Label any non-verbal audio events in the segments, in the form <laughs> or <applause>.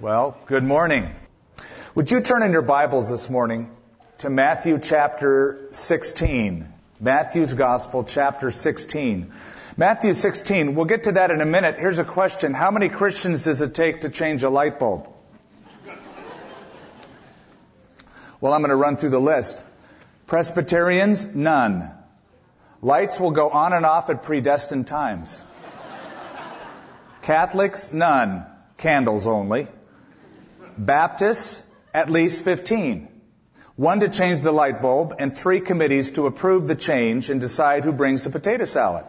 Well, good morning. Would you turn in your Bibles this morning to Matthew chapter 16? Matthew's Gospel, chapter 16. Matthew 16, we'll get to that in a minute. Here's a question. How many Christians does it take to change a light bulb? Well, I'm going to run through the list. Presbyterians, none. Lights will go on and off at predestined times. Catholics, none. Candles only. Baptists, at least 15. One to change the light bulb and three committees to approve the change and decide who brings the potato salad.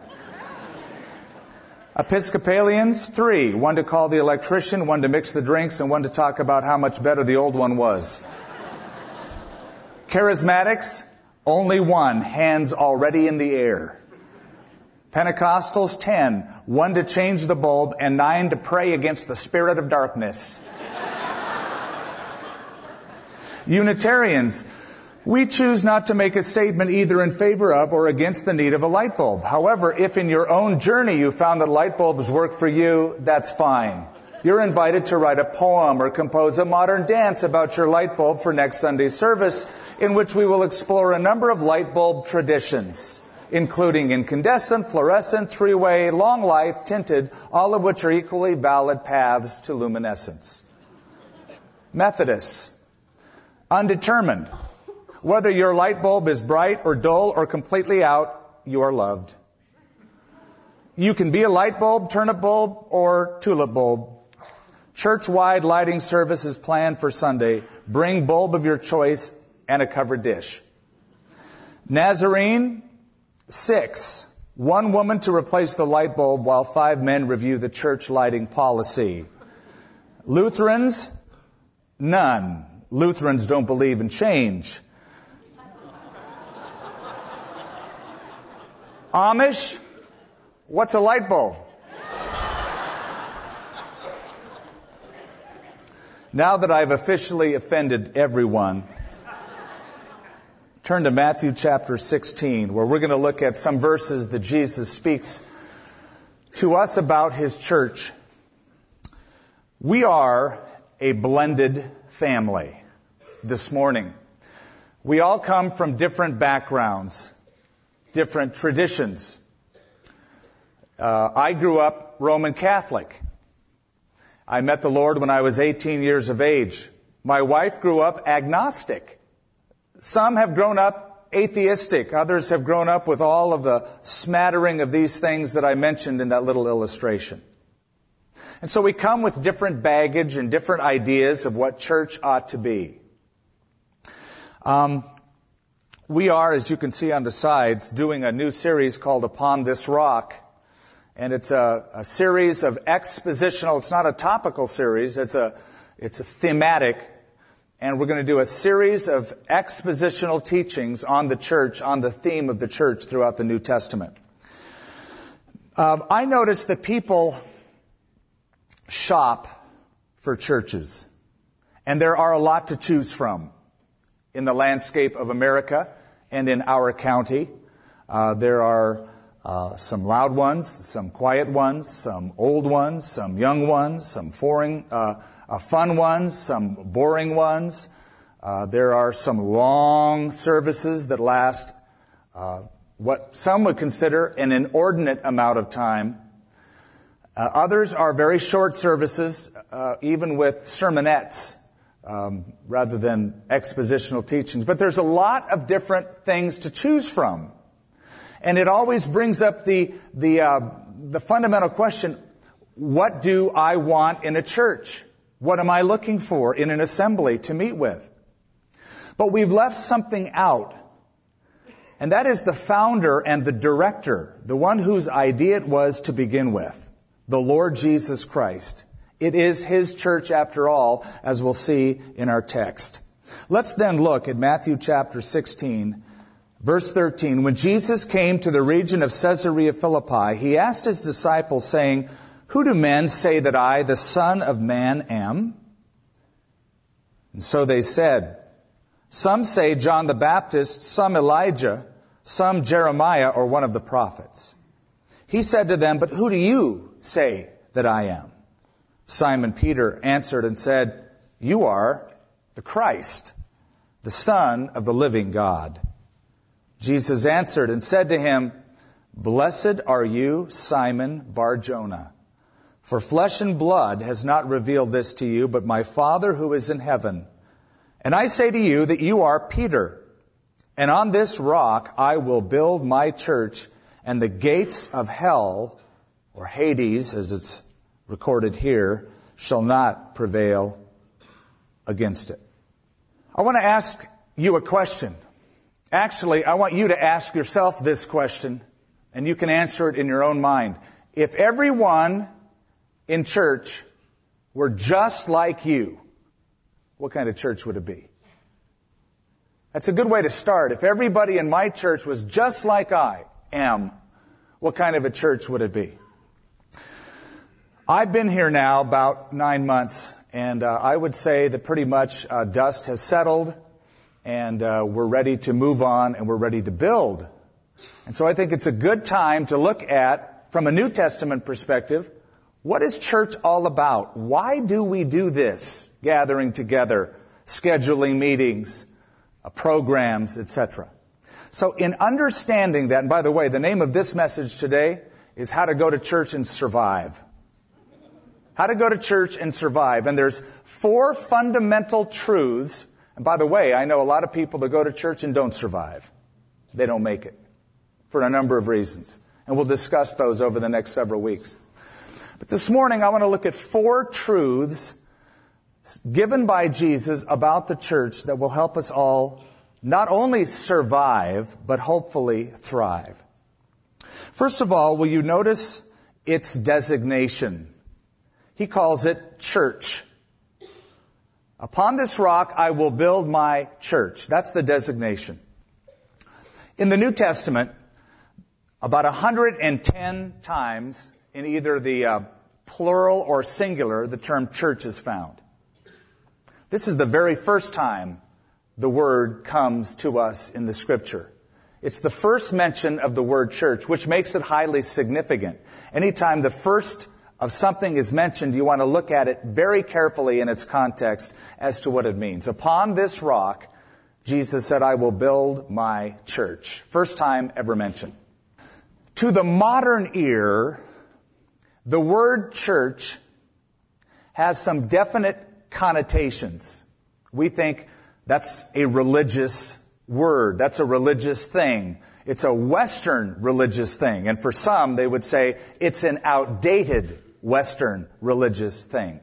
Episcopalians, three. One to call the electrician, one to mix the drinks, and one to talk about how much better the old one was. Charismatics, only one, hands already in the air. Pentecostals, ten. One to change the bulb and nine to pray against the spirit of darkness. Unitarians, we choose not to make a statement either in favor of or against the need of a light bulb. However, if in your own journey you found that light bulbs work for you, that's fine. You're invited to write a poem or compose a modern dance about your light bulb for next Sunday's service, in which we will explore a number of light bulb traditions, including incandescent, fluorescent, three-way, long life, tinted, all of which are equally valid paths to luminescence. Methodists. Undetermined. Whether your light bulb is bright or dull or completely out, you are loved. You can be a light bulb, turnip bulb, or tulip bulb. Church-wide lighting service is planned for Sunday. Bring bulb of your choice and a covered dish. Nazarene, six. One woman to replace the light bulb while five men review the church lighting policy. Lutherans, none. Lutherans don't believe in change. Amish, what's a light bulb? Now that I've officially offended everyone, turn to Matthew chapter 16, where we're going to look at some verses that Jesus speaks to us about his church. We are a blended family this morning. We all come from different backgrounds, different traditions. Uh, I grew up Roman Catholic. I met the Lord when I was 18 years of age. My wife grew up agnostic. Some have grown up atheistic. Others have grown up with all of the smattering of these things that I mentioned in that little illustration. And so we come with different baggage and different ideas of what church ought to be. Um, we are, as you can see on the sides, doing a new series called Upon This Rock. And it's a, a, series of expositional, it's not a topical series, it's a, it's a thematic. And we're going to do a series of expositional teachings on the church, on the theme of the church throughout the New Testament. Um, I noticed that people shop for churches. And there are a lot to choose from in the landscape of America and in our county. Uh, there are uh, some loud ones, some quiet ones, some old ones, some young ones, some foreign, uh, uh, fun ones, some boring ones. Uh, there are some long services that last uh, what some would consider an inordinate amount of time. Others are very short services, even with sermonettes. Um, rather than expositional teachings. But there's a lot of different things to choose from. And it always brings up the, the, uh, the fundamental question, what do I want in a church? What am I looking for in an assembly to meet with? But we've left something out. And that is the founder and the director, the one whose idea it was to begin with, the Lord Jesus Christ. It is His church after all, as we'll see in our text. Let's then look at Matthew chapter 16 Verse 13, when Jesus came to the region of Caesarea Philippi, he asked his disciples saying, Who do men say that I, the Son of Man, am? And so they said, Some say John the Baptist, some Elijah, some Jeremiah or one of the prophets. He said to them, But who do you say that I am? Simon Peter answered and said, You are the Christ, the Son of the living God. Jesus answered and said to him, Blessed are you, Simon Barjona, for flesh and blood has not revealed this to you, but my Father who is in heaven. And I say to you that you are Peter, and on this rock I will build my church, and the gates of hell, or Hades as it's recorded here, shall not prevail against it. I want to ask you a question. Actually, I want you to ask yourself this question, and you can answer it in your own mind. If everyone in church were just like you, what kind of church would it be? That's a good way to start. If everybody in my church was just like I am, what kind of a church would it be? I've been here now about nine months, and uh, I would say that pretty much uh, dust has settled, and uh, we're ready to move on, and we're ready to build. And so I think it's a good time to look at, from a New Testament perspective, what is church all about? Why do we do this? Gathering together, scheduling meetings, uh, programs, etc. So in understanding that, and by the way, the name of this message today is How to Go to Church and Survive. How to go to church and survive. And there's four fundamental truths. And by the way, I know a lot of people that go to church and don't survive. They don't make it. For a number of reasons. And we'll discuss those over the next several weeks. But this morning I want to look at four truths given by Jesus about the church that will help us all not only survive, but hopefully thrive. First of all, will you notice its designation? He calls it church. Upon this rock I will build my church. That's the designation. In the New Testament, about 110 times in either the uh, plural or singular, the term church is found. This is the very first time the word comes to us in the scripture. It's the first mention of the word church, which makes it highly significant. Anytime the first of something is mentioned, you want to look at it very carefully in its context as to what it means. Upon this rock, Jesus said, I will build my church. First time ever mentioned. To the modern ear, the word church has some definite connotations. We think that's a religious word. That's a religious thing. It's a Western religious thing. And for some, they would say it's an outdated Western religious thing.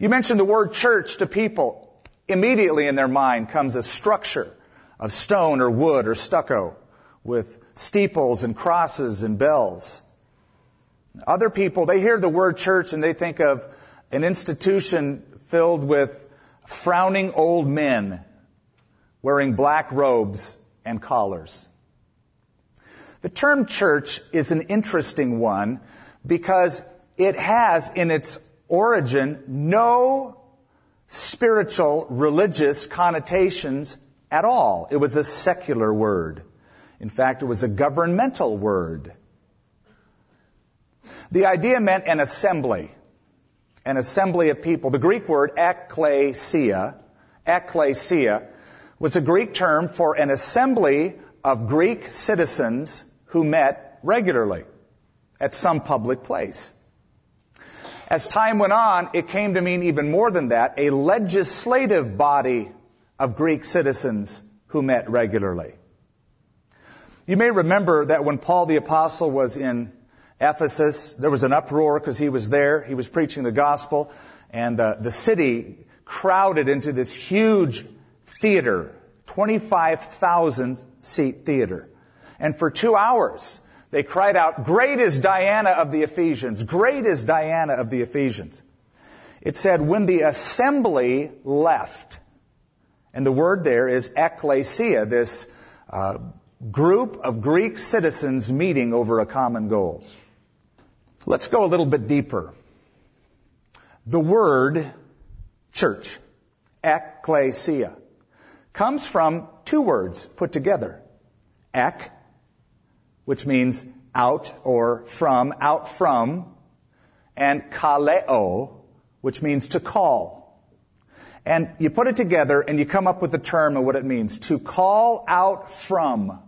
You mention the word church to people, immediately in their mind comes a structure of stone or wood or stucco with steeples and crosses and bells. Other people, they hear the word church and they think of an institution filled with frowning old men wearing black robes and collars. The term church is an interesting one because it has in its origin no spiritual religious connotations at all. It was a secular word. In fact, it was a governmental word. The idea meant an assembly, an assembly of people. The Greek word ekklesia, ekklesia, was a Greek term for an assembly of Greek citizens who met regularly at some public place. As time went on, it came to mean even more than that, a legislative body of Greek citizens who met regularly. You may remember that when Paul the apostle was in Ephesus, there was an uproar because he was there. He was preaching the gospel and uh, the city crowded into this huge theater, 25,000 seat theater. And for two hours, they cried out, Great is Diana of the Ephesians! Great is Diana of the Ephesians! It said, when the assembly left, and the word there is ekklesia, this uh, group of Greek citizens meeting over a common goal. Let's go a little bit deeper. The word church, ekklesia, comes from two words put together. Ek, which means out or from, out from, and kaleo, which means to call. And you put it together and you come up with the term and what it means. To call out from.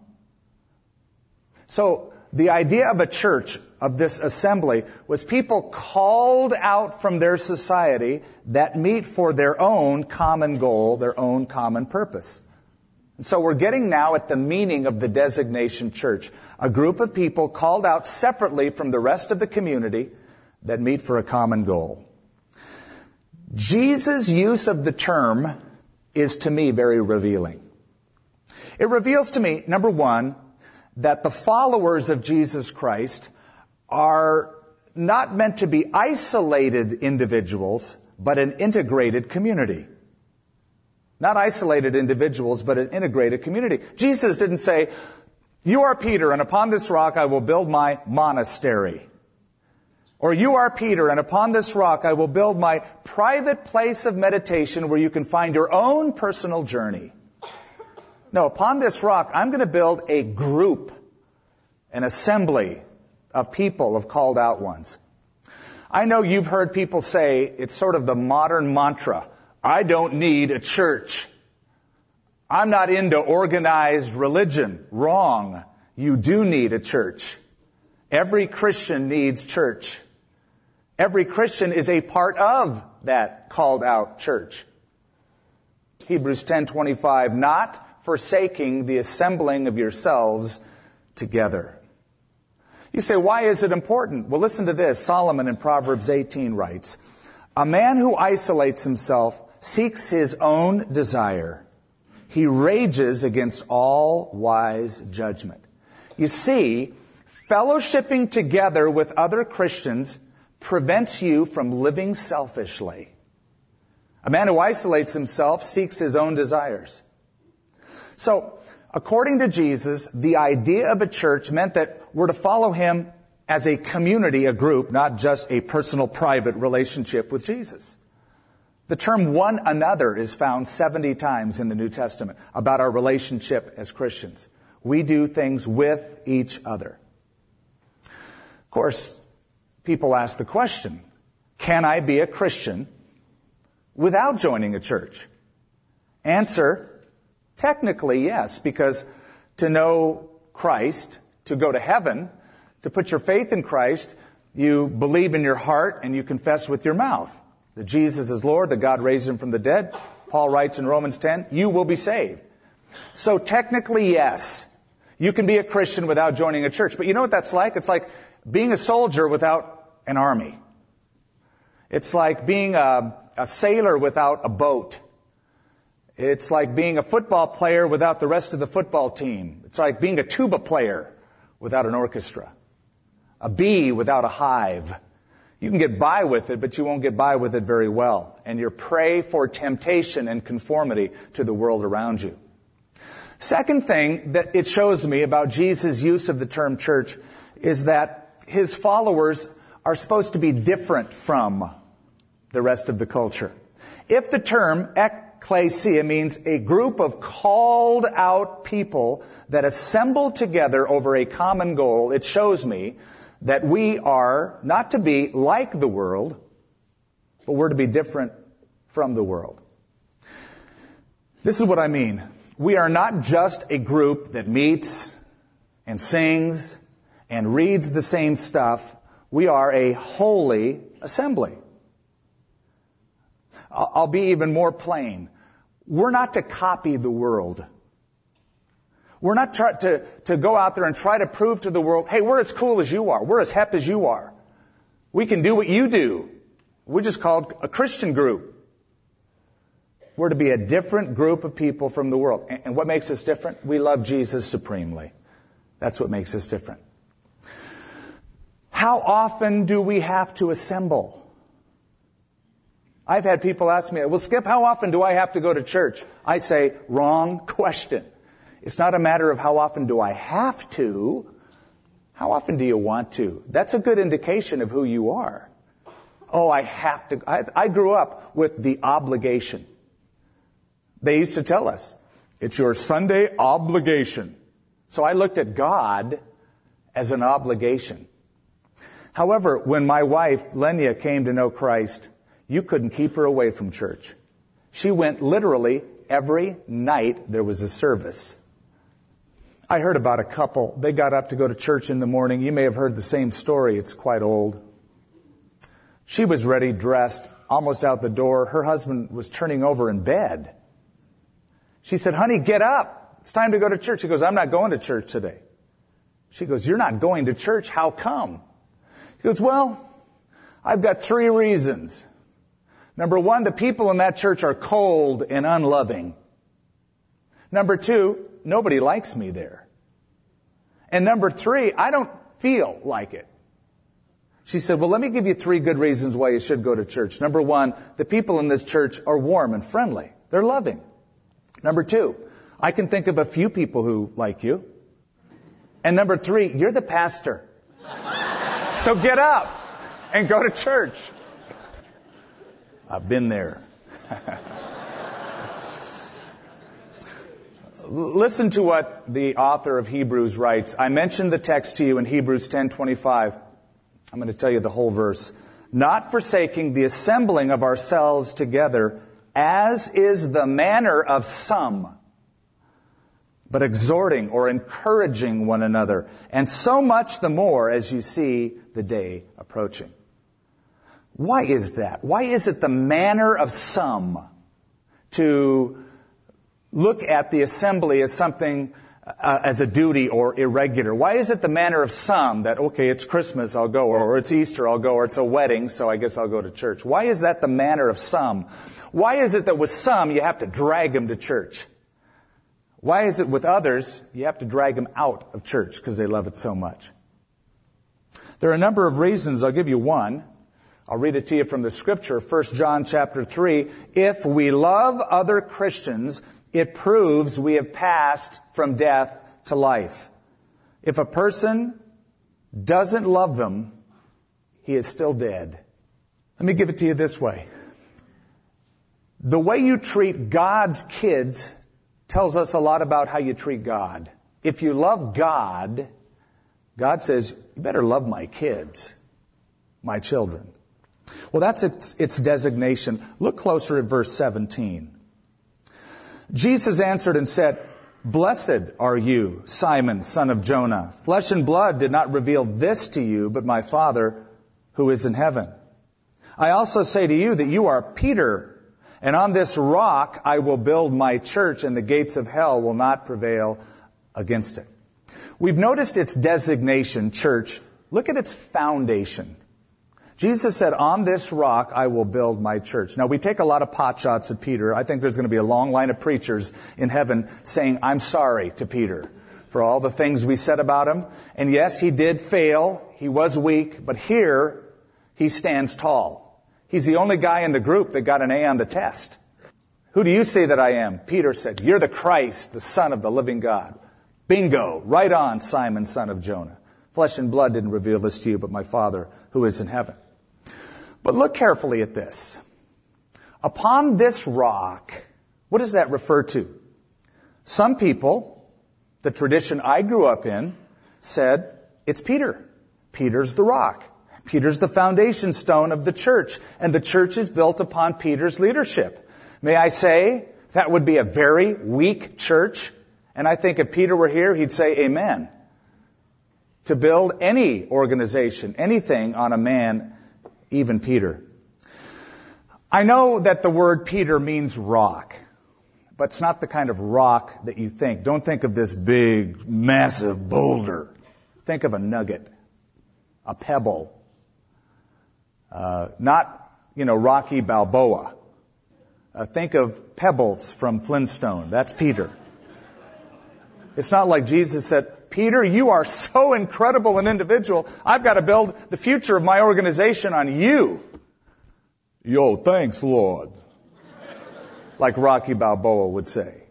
So, the idea of a church, of this assembly, was people called out from their society that meet for their own common goal, their own common purpose. And so we're getting now at the meaning of the designation church. A group of people called out separately from the rest of the community that meet for a common goal. Jesus' use of the term is to me very revealing. It reveals to me, number one, that the followers of Jesus Christ are not meant to be isolated individuals, but an integrated community. Not isolated individuals, but an integrated community. Jesus didn't say, you are Peter, and upon this rock I will build my monastery. Or you are Peter, and upon this rock I will build my private place of meditation where you can find your own personal journey. No, upon this rock, I'm going to build a group, an assembly of people, of called out ones. I know you've heard people say it's sort of the modern mantra. I don't need a church. I'm not into organized religion. Wrong. You do need a church. Every Christian needs church. Every Christian is a part of that called out church. Hebrews 10:25 not forsaking the assembling of yourselves together. You say, why is it important? Well, listen to this. Solomon in Proverbs 18 writes, A man who isolates himself seeks his own desire. He rages against all wise judgment. You see, fellowshipping together with other Christians prevents you from living selfishly. A man who isolates himself seeks his own desires. So, according to Jesus, the idea of a church meant that we're to follow him as a community, a group, not just a personal, private relationship with Jesus. The term one another is found 70 times in the New Testament about our relationship as Christians. We do things with each other. Of course, people ask the question, can I be a Christian without joining a church? Answer, Technically, yes, because to know Christ, to go to heaven, to put your faith in Christ, you believe in your heart and you confess with your mouth that Jesus is Lord, that God raised him from the dead. Paul writes in Romans 10, you will be saved. So technically, yes, you can be a Christian without joining a church. But you know what that's like? It's like being a soldier without an army. It's like being a, a sailor without a boat. It's like being a football player without the rest of the football team. It's like being a tuba player without an orchestra. A bee without a hive. You can get by with it, but you won't get by with it very well. And you're prey for temptation and conformity to the world around you. Second thing that it shows me about Jesus' use of the term church is that his followers are supposed to be different from the rest of the culture. If the term ecclesia means a group of called out people that assemble together over a common goal. It shows me that we are not to be like the world, but we're to be different from the world. This is what I mean. We are not just a group that meets and sings and reads the same stuff. We are a holy assembly. I'll be even more plain. We're not to copy the world. We're not trying to, to go out there and try to prove to the world, hey, we're as cool as you are. We're as hep as you are. We can do what you do. We're just called a Christian group. We're to be a different group of people from the world. And what makes us different? We love Jesus supremely. That's what makes us different. How often do we have to assemble? I've had people ask me, well, Skip, how often do I have to go to church? I say, wrong <laughs> question. It's not a matter of how often do I have to. How often do you want to? That's a good indication of who you are. Oh, I have to. I, I grew up with the obligation. They used to tell us, it's your Sunday obligation. So I looked at God as an obligation. However, when my wife, Lenya, came to know Christ, You couldn't keep her away from church. She went literally every night there was a service. I heard about a couple. They got up to go to church in the morning. You may have heard the same story. It's quite old. She was ready, dressed, almost out the door. Her husband was turning over in bed. She said, honey, get up. It's time to go to church. He goes, I'm not going to church today. She goes, you're not going to church. How come? He goes, well, I've got three reasons. Number one, the people in that church are cold and unloving. Number two, nobody likes me there. And number three, I don't feel like it. She said, well, let me give you three good reasons why you should go to church. Number one, the people in this church are warm and friendly. They're loving. Number two, I can think of a few people who like you. And number three, you're the pastor. so get up and go to church. I've been there. <laughs> Listen to what the author of Hebrews writes. I mentioned the text to you in Hebrews 10:25. I'm going to tell you the whole verse. Not forsaking the assembling of ourselves together, as is the manner of some, but exhorting or encouraging one another, and so much the more as you see the day approaching. Why is that? Why is it the manner of some to look at the assembly as something uh, as a duty or irregular? Why is it the manner of some that, okay, it's Christmas, I'll go, or it's Easter, I'll go, or it's a wedding, so I guess I'll go to church? Why is that the manner of some? Why is it that with some you have to drag them to church? Why is it with others you have to drag them out of church because they love it so much? There are a number of reasons. I'll give you one. I'll read it to you from the scripture, 1 John chapter 3. If we love other Christians, it proves we have passed from death to life. If a person doesn't love them, he is still dead. Let me give it to you this way. The way you treat God's kids tells us a lot about how you treat God. If you love God, God says, you better love my kids, my children. Well, that's its, its designation. Look closer at verse 17. Jesus answered and said, Blessed are you, Simon, son of Jonah. Flesh and blood did not reveal this to you, but my Father who is in heaven. I also say to you that you are Peter, and on this rock I will build my church, and the gates of hell will not prevail against it. We've noticed its designation, church. Look at its foundation. Jesus said, on this rock I will build my church. Now we take a lot of pot shots at Peter. I think there's going to be a long line of preachers in heaven saying, I'm sorry to Peter for all the things we said about him. And yes, he did fail. He was weak, but here he stands tall. He's the only guy in the group that got an A on the test. Who do you say that I am? Peter said, You're the Christ, the Son of the living God. Bingo. Right on, Simon, son of Jonah. Flesh and blood didn't reveal this to you, but my Father who is in heaven. But look carefully at this. Upon this rock, what does that refer to? Some people, the tradition I grew up in, said it's Peter. Peter's the rock. Peter's the foundation stone of the church, and the church is built upon Peter's leadership. May I say, that would be a very weak church, and I think if Peter were here, he'd say amen. To build any organization, anything on a man even Peter. I know that the word Peter means rock, but it's not the kind of rock that you think. Don't think of this big, massive boulder. Think of a nugget, a pebble. Uh, not, you know, Rocky Balboa. Uh, think of pebbles from Flintstone. That's Peter. It's not like Jesus said, Peter, you are so incredible an individual. I've got to build the future of my organization on you. Yo, thanks, Lord. Like Rocky Balboa would say.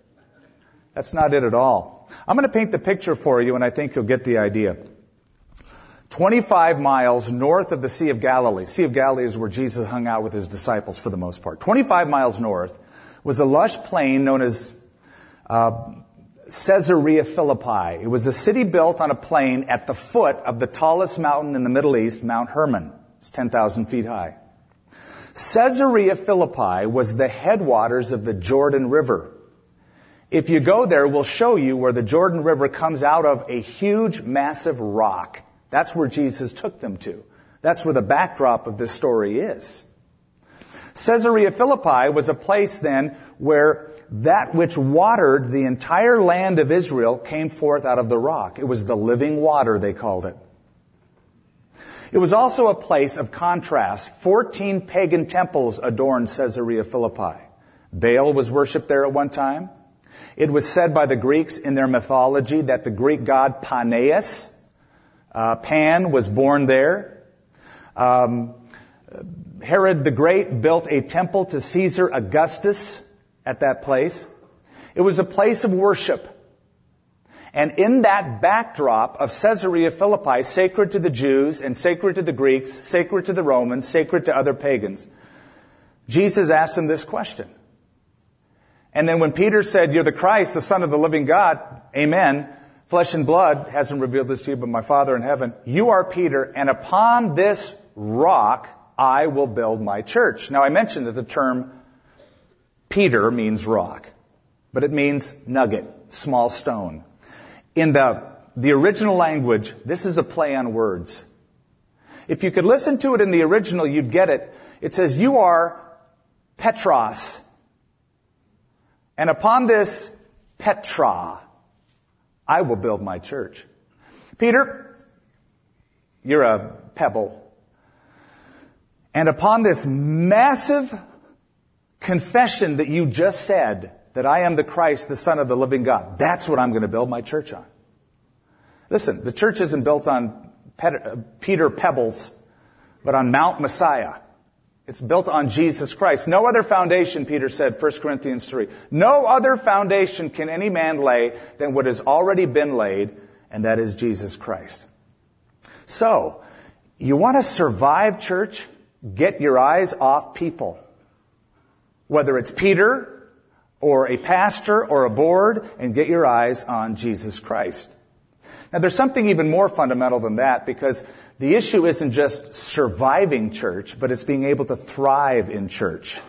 That's not it at all. I'm going to paint the picture for you and I think you'll get the idea. 25 miles north of the Sea of Galilee. Sea of Galilee is where Jesus hung out with his disciples for the most part. 25 miles north was a lush plain known as uh, Caesarea Philippi. It was a city built on a plain at the foot of the tallest mountain in the Middle East, Mount Hermon. It's 10,000 feet high. Caesarea Philippi was the headwaters of the Jordan River. If you go there, we'll show you where the Jordan River comes out of a huge, massive rock. That's where Jesus took them to. That's where the backdrop of this story is. Caesarea Philippi was a place then where that which watered the entire land of Israel came forth out of the rock. It was the living water, they called it. It was also a place of contrast. Fourteen pagan temples adorned Caesarea Philippi. Baal was worshipped there at one time. It was said by the Greeks in their mythology that the Greek god Paneas, uh, Pan, was born there. Um, Herod the Great built a temple to Caesar Augustus at that place. It was a place of worship. And in that backdrop of Caesarea Philippi, sacred to the Jews and sacred to the Greeks, sacred to the Romans, sacred to other pagans, Jesus asked them this question. And then when Peter said, You're the Christ, the Son of the living God, Amen, flesh and blood hasn't revealed this to you, but my Father in heaven, you are Peter, and upon this rock I will build my church. Now I mentioned that the term Peter means rock, but it means nugget, small stone. In the, the original language, this is a play on words. If you could listen to it in the original, you'd get it. It says, you are Petros. And upon this Petra, I will build my church. Peter, you're a pebble. And upon this massive confession that you just said, that I am the Christ, the Son of the living God. That's what I'm going to build my church on. Listen, the church isn't built on uh, Peter Pebbles, but on Mount Messiah. It's built on Jesus Christ. No other foundation, Peter said, 1 Corinthians 3. No other foundation can any man lay than what has already been laid, and that is Jesus Christ. So, you want to survive, church? Get your eyes off people. Whether it's Peter or a pastor or a board and get your eyes on Jesus Christ. Now there's something even more fundamental than that because the issue isn't just surviving church, but it's being able to thrive in church.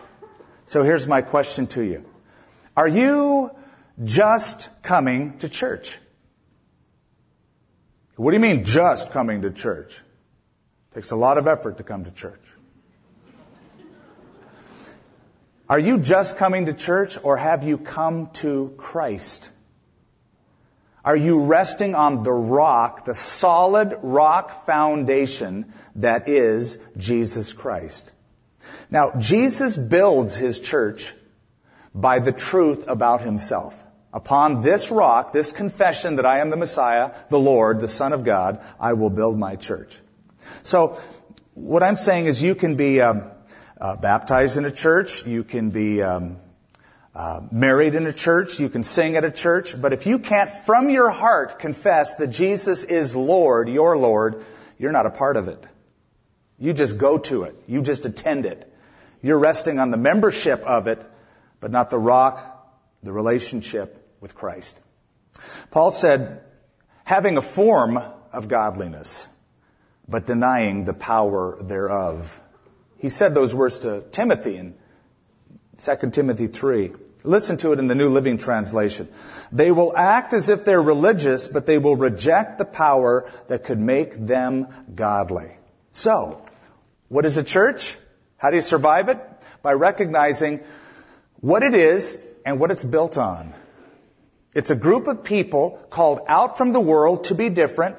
So here's my question to you. Are you just coming to church? What do you mean just coming to church? It takes a lot of effort to come to church. Are you just coming to church or have you come to Christ? Are you resting on the rock, the solid rock foundation that is Jesus Christ? Now, Jesus builds his church by the truth about himself. Upon this rock, this confession that I am the Messiah, the Lord, the Son of God, I will build my church. So, what I'm saying is you can be um, uh, baptized in a church, you can be um, uh, married in a church, you can sing at a church, but if you can't from your heart confess that Jesus is Lord, your Lord, you're not a part of it. You just go to it. You just attend it. You're resting on the membership of it, but not the rock, the relationship with Christ. Paul said, having a form of godliness, but denying the power thereof. He said those words to Timothy in 2 Timothy 3. Listen to it in the New Living Translation. They will act as if they're religious, but they will reject the power that could make them godly. So, what is a church? How do you survive it? By recognizing what it is and what it's built on. It's a group of people called out from the world to be different.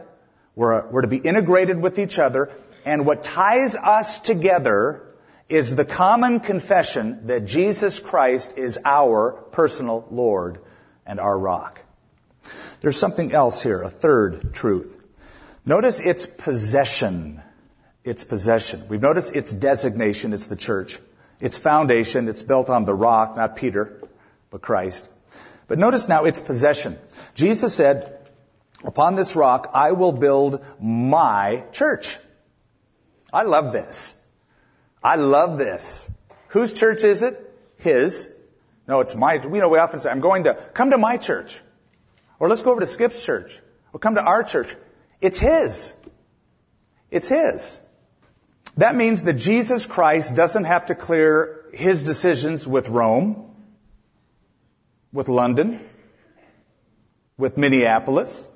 We're, we're to be integrated with each other and what ties us together is the common confession that Jesus Christ is our personal Lord and our rock. There's something else here, a third truth. Notice its possession. Its possession. We've noticed its designation, it's the church. Its foundation, it's built on the rock, not Peter, but Christ. But notice now its possession. Jesus said, upon this rock I will build my church. I love this. I love this. Whose church is it? His. No, it's my, you know, we often say, I'm going to, come to my church. Or let's go over to Skip's church. Or come to our church. It's his. It's his. That means that Jesus Christ doesn't have to clear his decisions with Rome, with London, with Minneapolis,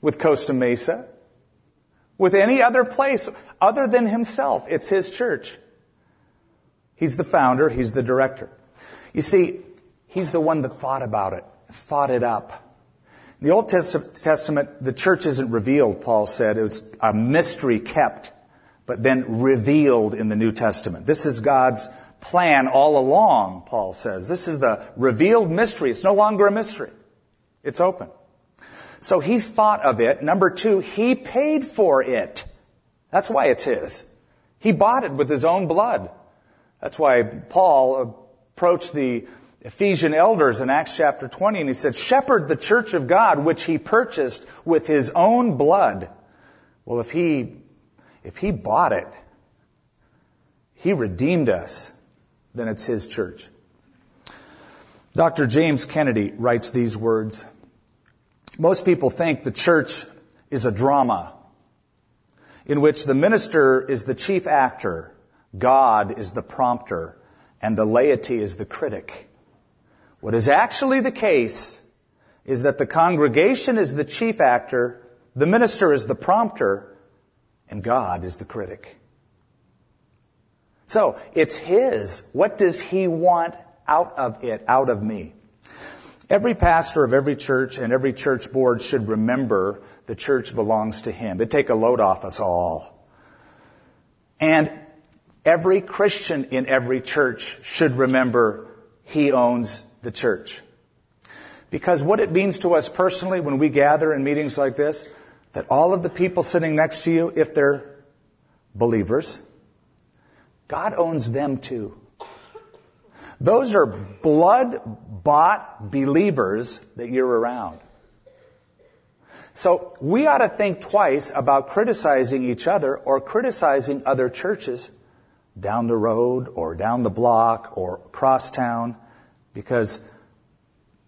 with Costa Mesa, with any other place other than himself. It's his church. He's the founder, he's the director. You see, he's the one that thought about it, thought it up. In the Old Testament, the church isn't revealed, Paul said. It was a mystery kept, but then revealed in the New Testament. This is God's plan all along, Paul says. This is the revealed mystery. It's no longer a mystery. It's open. So he thought of it. Number two, he paid for it. That's why it's his. He bought it with his own blood. That's why Paul approached the Ephesian elders in Acts chapter 20 and he said, shepherd the church of God which he purchased with his own blood. Well, if he, if he bought it, he redeemed us, then it's his church. Dr. James Kennedy writes these words. Most people think the church is a drama in which the minister is the chief actor, God is the prompter, and the laity is the critic. What is actually the case is that the congregation is the chief actor, the minister is the prompter, and God is the critic. So, it's His. What does He want out of it, out of me? Every pastor of every church and every church board should remember the church belongs to Him. It'd take a load off us all. And every Christian in every church should remember He owns the church. Because what it means to us personally when we gather in meetings like this, that all of the people sitting next to you, if they're believers, God owns them too. Those are blood bought believers that you're around. So we ought to think twice about criticizing each other or criticizing other churches down the road or down the block or across town because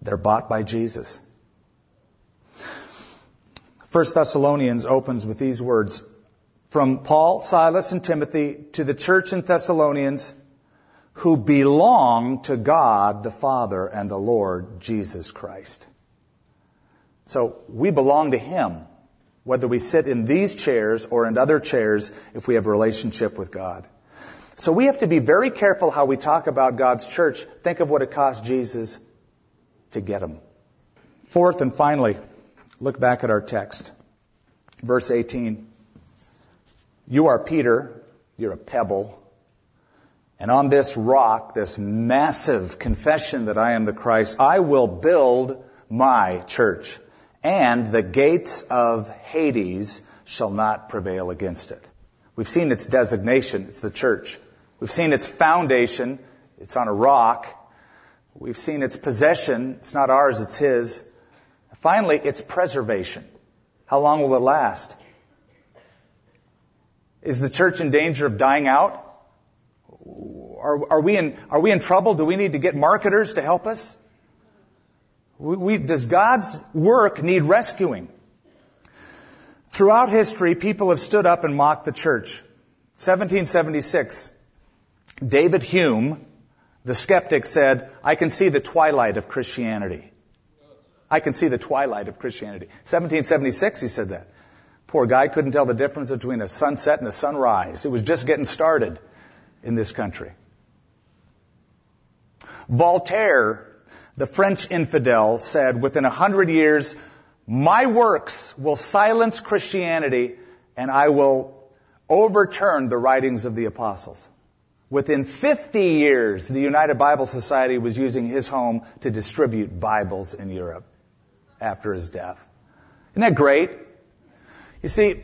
they're bought by Jesus. 1 Thessalonians opens with these words from Paul, Silas, and Timothy to the church in Thessalonians who belong to God the Father and the Lord Jesus Christ. So we belong to Him, whether we sit in these chairs or in other chairs if we have a relationship with God. So we have to be very careful how we talk about God's church. Think of what it cost Jesus to get them. Fourth and finally, look back at our text. Verse 18. You are Peter, you're a pebble, and on this rock, this massive confession that I am the Christ, I will build my church, and the gates of Hades shall not prevail against it. We've seen its designation, it's the church. We've seen its foundation, it's on a rock. We've seen its possession, it's not ours, it's His. Finally, its preservation. How long will it last? Is the church in danger of dying out? Are, are, we in, are we in trouble? Do we need to get marketers to help us? We, we, does God's work need rescuing? Throughout history, people have stood up and mocked the church. 1776, David Hume, the skeptic, said, I can see the twilight of Christianity. I can see the twilight of Christianity. 1776, he said that. Poor guy couldn't tell the difference between a sunset and a sunrise. It was just getting started in this country. Voltaire, the French infidel, said, within a hundred years, my works will silence Christianity and I will overturn the writings of the apostles. Within 50 years, the United Bible Society was using his home to distribute Bibles in Europe after his death. Isn't that great? You see,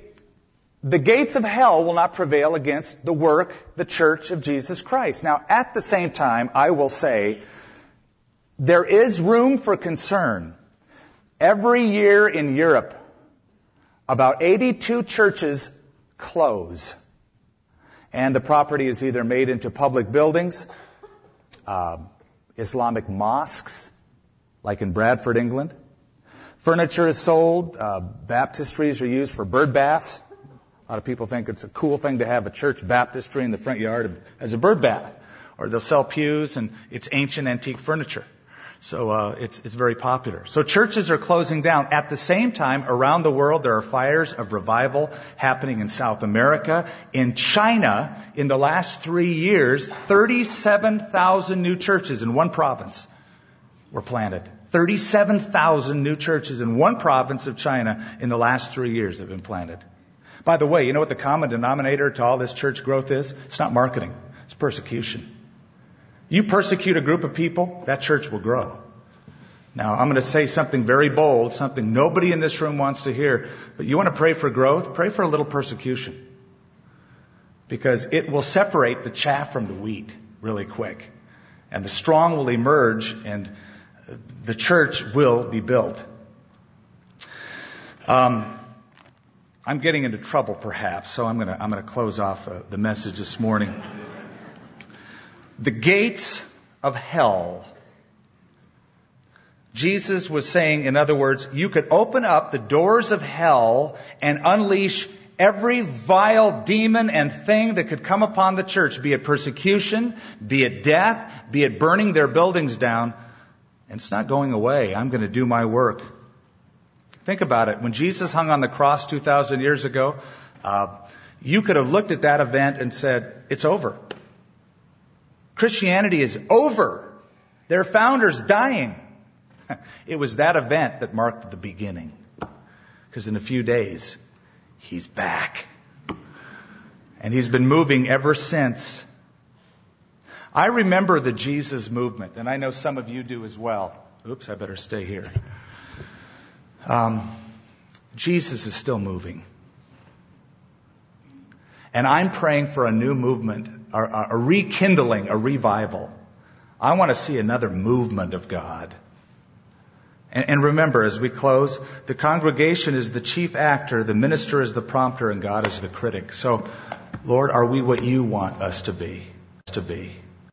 the gates of hell will not prevail against the work, the church of Jesus Christ. Now, at the same time, I will say, there is room for concern. Every year in Europe, about 82 churches close. And the property is either made into public buildings, uh, Islamic mosques, like in Bradford, England. Furniture is sold. Uh, baptistries are used for bird baths A lot of people think it's a cool thing to have a church baptistry in the front yard as a bird bath. Or they'll sell pews and it's ancient antique furniture. So uh, it's it's very popular. So churches are closing down. At the same time, around the world, there are fires of revival happening in South America, in China. In the last three years, 37,000 new churches in one province were planted. 37,000 new churches in one province of China in the last three years have been planted. By the way, you know what the common denominator to all this church growth is? It's not marketing. It's persecution. You persecute a group of people, that church will grow. Now, I'm going to say something very bold, something nobody in this room wants to hear, but you want to pray for growth? Pray for a little persecution. Because it will separate the chaff from the wheat really quick. And the strong will emerge and the church will be built. Um, I'm getting into trouble perhaps, so I'm going to, I'm going to close off uh, the message this morning. The gates of hell. Jesus was saying, in other words, you could open up the doors of hell and unleash every vile demon and thing that could come upon the church, be it persecution, be it death, be it burning their buildings down. And it's not going away. I'm going to do my work. Think about it. When Jesus hung on the cross 2,000 years ago, uh, you could have looked at that event and said, it's over. Christianity is over. Their founder's dying. <laughs> It was that event that marked the beginning. Because in a few days, he's back. And he's been moving ever since. I remember the Jesus movement, and I know some of you do as well. Oops, I better stay here. Um, Jesus is still moving. And I'm praying for a new movement, a, a rekindling, a revival. I want to see another movement of God. And, and remember, as we close, the congregation is the chief actor, the minister is the prompter, and God is the critic. So, Lord, are we what you want us to be? To be.